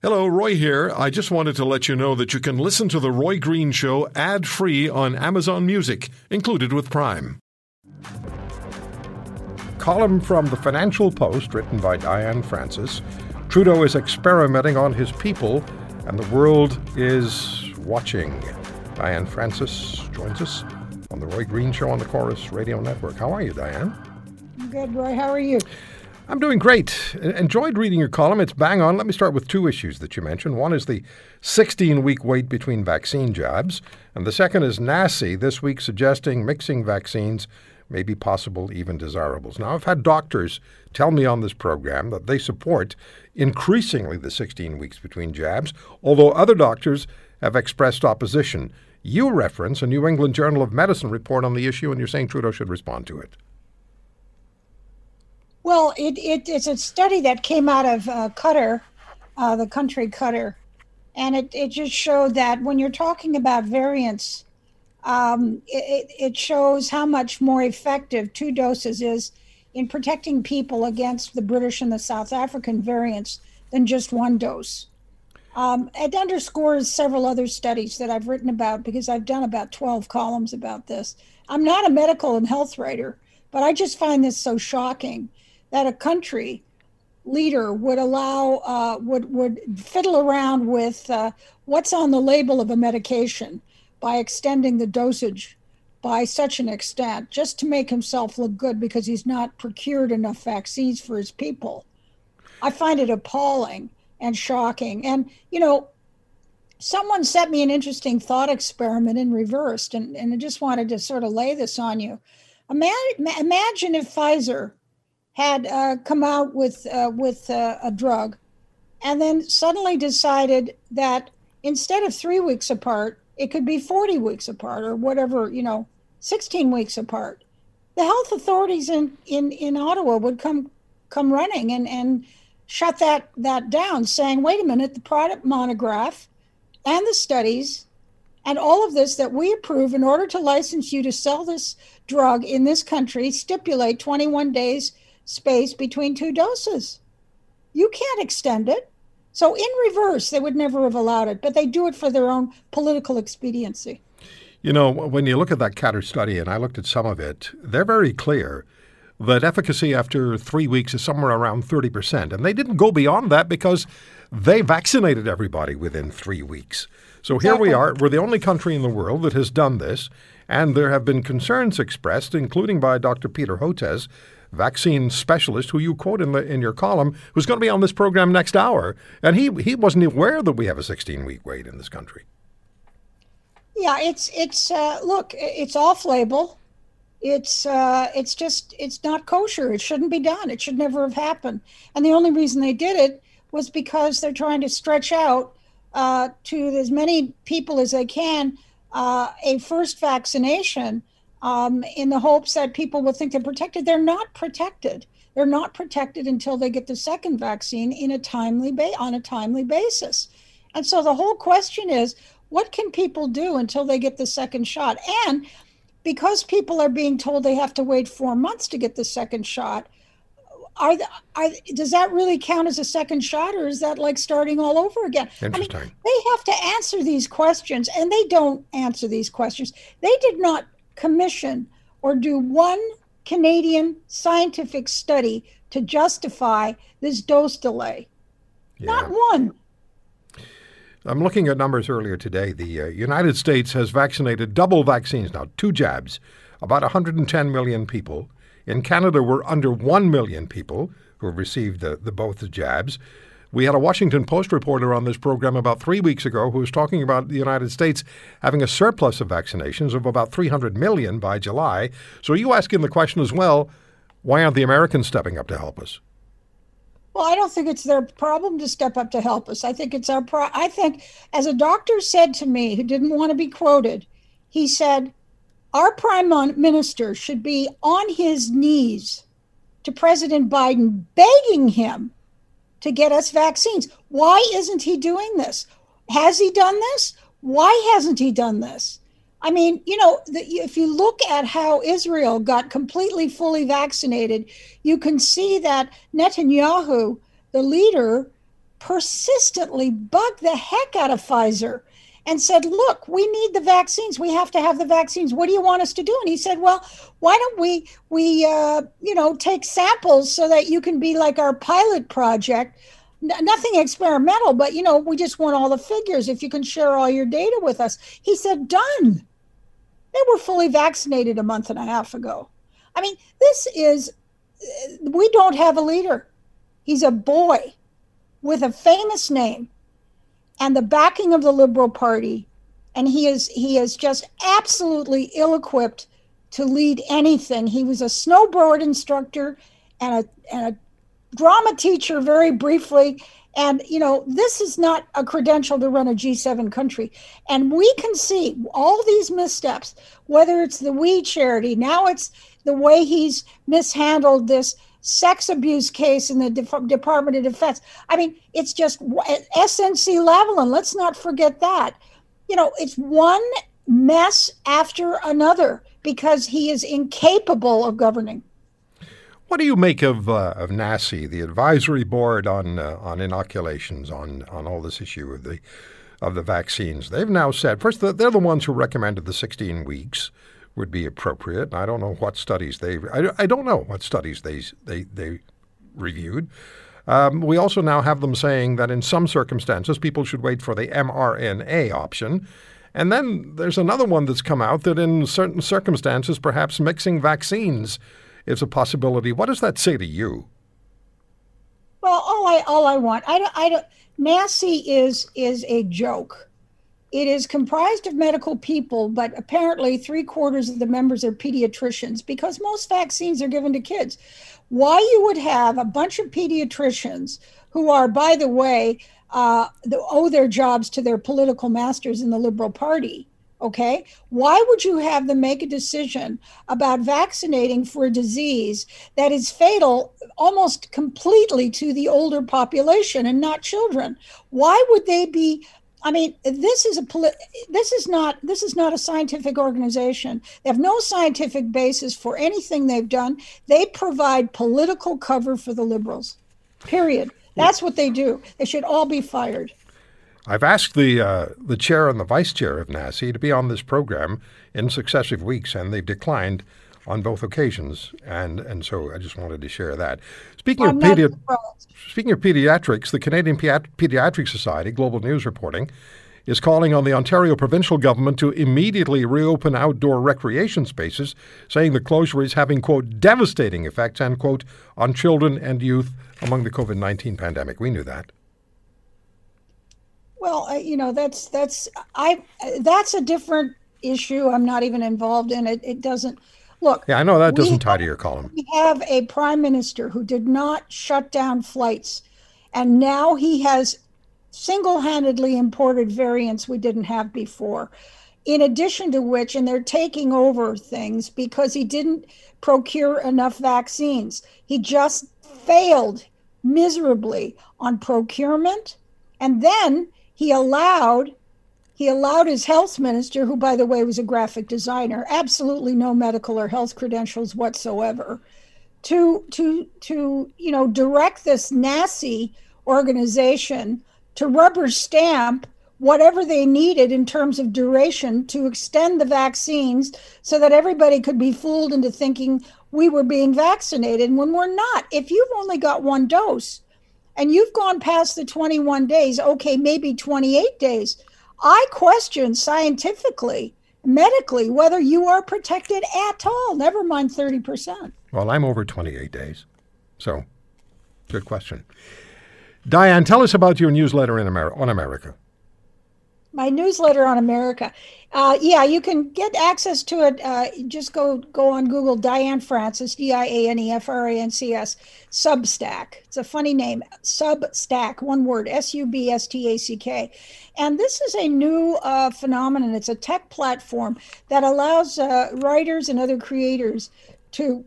Hello, Roy here. I just wanted to let you know that you can listen to The Roy Green Show ad free on Amazon Music, included with Prime. Column from the Financial Post, written by Diane Francis. Trudeau is experimenting on his people, and the world is watching. Diane Francis joins us on The Roy Green Show on the Corus Radio Network. How are you, Diane? I'm Good, Roy. How are you? I'm doing great. Enjoyed reading your column. It's bang on. Let me start with two issues that you mentioned. One is the 16 week wait between vaccine jabs, and the second is NACI this week suggesting mixing vaccines may be possible, even desirables. Now, I've had doctors tell me on this program that they support increasingly the 16 weeks between jabs, although other doctors have expressed opposition. You reference a New England Journal of Medicine report on the issue, and you're saying Trudeau should respond to it. Well, it, it it's a study that came out of uh, Qatar, uh, the country Qatar, and it, it just showed that when you're talking about variants, um, it, it shows how much more effective two doses is in protecting people against the British and the South African variants than just one dose. Um, it underscores several other studies that I've written about because I've done about 12 columns about this. I'm not a medical and health writer, but I just find this so shocking that a country leader would allow uh, would would fiddle around with uh, what's on the label of a medication by extending the dosage by such an extent just to make himself look good because he's not procured enough vaccines for his people. I find it appalling and shocking. And you know, someone sent me an interesting thought experiment in reversed, and, and I just wanted to sort of lay this on you. Imagine, imagine if Pfizer had uh, come out with uh, with uh, a drug, and then suddenly decided that instead of three weeks apart, it could be forty weeks apart or whatever you know, sixteen weeks apart. The health authorities in in in Ottawa would come come running and and shut that that down, saying, "Wait a minute, the product monograph and the studies." And all of this that we approve in order to license you to sell this drug in this country stipulate 21 days space between two doses. You can't extend it. So, in reverse, they would never have allowed it, but they do it for their own political expediency. You know, when you look at that Qatar study, and I looked at some of it, they're very clear that efficacy after three weeks is somewhere around 30%. And they didn't go beyond that because they vaccinated everybody within three weeks. So exactly. here we are. We're the only country in the world that has done this. And there have been concerns expressed, including by Dr. Peter Hotez, vaccine specialist who you quote in the in your column, who's going to be on this program next hour, and he he wasn't aware that we have a 16 week wait in this country. Yeah, it's it's uh, look, it's off label. It's uh, it's just it's not kosher. It shouldn't be done. It should never have happened. And the only reason they did it was because they're trying to stretch out uh, to as many people as they can uh, a first vaccination um, in the hopes that people will think they're protected. They're not protected. They're not protected until they get the second vaccine in a timely ba- on a timely basis. And so the whole question is, what can people do until they get the second shot? And because people are being told they have to wait four months to get the second shot, are, are does that really count as a second shot, or is that like starting all over again? Interesting. I mean, they have to answer these questions, and they don't answer these questions. They did not commission or do one Canadian scientific study to justify this dose delay. Yeah. Not one. I'm looking at numbers earlier today. The uh, United States has vaccinated double vaccines now, two jabs, about 110 million people. In Canada, we're under 1 million people who have received the, the both the jabs. We had a Washington Post reporter on this program about three weeks ago who was talking about the United States having a surplus of vaccinations of about 300 million by July. So are you asking the question as well why aren't the Americans stepping up to help us? Well, I don't think it's their problem to step up to help us. I think it's our pro- I think as a doctor said to me who didn't want to be quoted, he said, "Our prime minister should be on his knees to President Biden begging him to get us vaccines. Why isn't he doing this? Has he done this? Why hasn't he done this? I mean, you know, the, if you look at how Israel got completely fully vaccinated, you can see that Netanyahu, the leader, persistently bugged the heck out of Pfizer and said, "Look, we need the vaccines. We have to have the vaccines. What do you want us to do?" And he said, "Well, why don't we we uh, you know take samples so that you can be like our pilot project." N- nothing experimental, but you know, we just want all the figures. If you can share all your data with us, he said, "Done." They were fully vaccinated a month and a half ago. I mean, this is we don't have a leader. He's a boy with a famous name and the backing of the Liberal Party, and he is he is just absolutely ill-equipped to lead anything. He was a snowboard instructor and a and a drama teacher very briefly. And you know, this is not a credential to run a G7 country. And we can see all these missteps, whether it's the We charity, now it's the way he's mishandled this sex abuse case in the De- Department of Defense. I mean, it's just SNC Lavalin. Let's not forget that. You know, it's one mess after another because he is incapable of governing. What do you make of uh, of NACI, the advisory board on uh, on inoculations, on on all this issue of the of the vaccines? They've now said first they're the ones who recommended the 16 weeks would be appropriate. I don't know what studies they I, don't know what studies they they they reviewed. Um, we also now have them saying that in some circumstances people should wait for the mRNA option. And then there's another one that's come out that in certain circumstances perhaps mixing vaccines is a possibility. What does that say to you? Well, all I all I want, I don't, I don't. NACI is is a joke. It is comprised of medical people, but apparently three quarters of the members are pediatricians because most vaccines are given to kids. Why you would have a bunch of pediatricians who are, by the way, uh, owe their jobs to their political masters in the Liberal Party. Okay. Why would you have them make a decision about vaccinating for a disease that is fatal almost completely to the older population and not children? Why would they be I mean, this is a poli- this is not this is not a scientific organization. They have no scientific basis for anything they've done. They provide political cover for the liberals. Period. That's what they do. They should all be fired. I've asked the uh, the chair and the vice chair of NACI to be on this program in successive weeks, and they've declined on both occasions, and and so I just wanted to share that. Speaking of pedi- speaking of pediatrics, the Canadian Pediatric Society Global News reporting is calling on the Ontario provincial government to immediately reopen outdoor recreation spaces, saying the closure is having quote devastating effects and quote on children and youth among the COVID nineteen pandemic. We knew that. Well, uh, you know that's that's I that's a different issue. I'm not even involved in it. It doesn't Look. Yeah, I know that doesn't tie to your column. We have a prime minister who did not shut down flights, and now he has single handedly imported variants we didn't have before. In addition to which, and they're taking over things because he didn't procure enough vaccines. He just failed miserably on procurement. And then he allowed he allowed his health minister, who, by the way, was a graphic designer, absolutely no medical or health credentials whatsoever, to to to you know direct this NACI organization to rubber stamp whatever they needed in terms of duration to extend the vaccines so that everybody could be fooled into thinking we were being vaccinated when we're not. If you've only got one dose and you've gone past the 21 days, okay, maybe 28 days, I question scientifically, medically, whether you are protected at all, never mind 30%. Well, I'm over 28 days. So, good question. Diane, tell us about your newsletter in Amer- on America my newsletter on America. Uh, yeah, you can get access to it. Uh, just go go on Google. Diane Francis, D I A N E F R A N C S, Substack. It's a funny name. Substack, one word, S U B S T A C K. And this is a new uh, phenomenon. It's a tech platform that allows uh, writers and other creators to,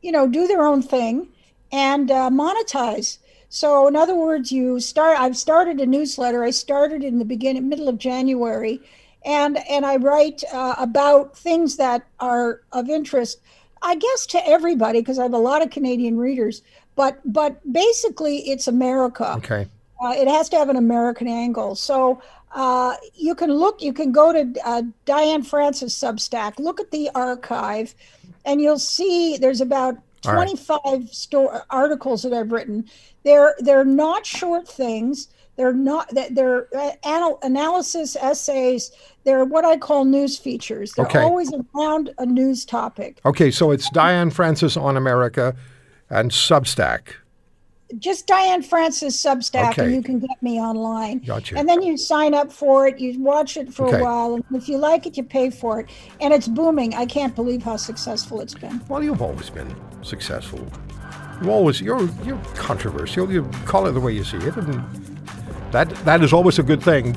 you know, do their own thing and uh, monetize so, in other words, you start. I've started a newsletter. I started in the beginning, middle of January, and and I write uh, about things that are of interest, I guess, to everybody because I have a lot of Canadian readers. but but basically it's America. Okay. Uh, it has to have an American angle. So uh, you can look, you can go to uh, Diane Francis Substack, look at the archive, and you'll see there's about All right. 25 sto- articles that I've written. They're they're not short things. They're not that they're uh, anal- analysis essays. They're what I call news features. They're Okay. always around a news topic. Okay, so it's Diane Francis on America and Substack. Just Diane Francis Substack, Okay. and you can get me online. Gotcha. And then you sign up for it, you watch it for Okay. a while, and if you like it, you pay for it. And it's booming. I can't believe how successful it's been. Well, you've always been successful. You always you're you're controversial. You call it the way you see it, and that that is always a good thing.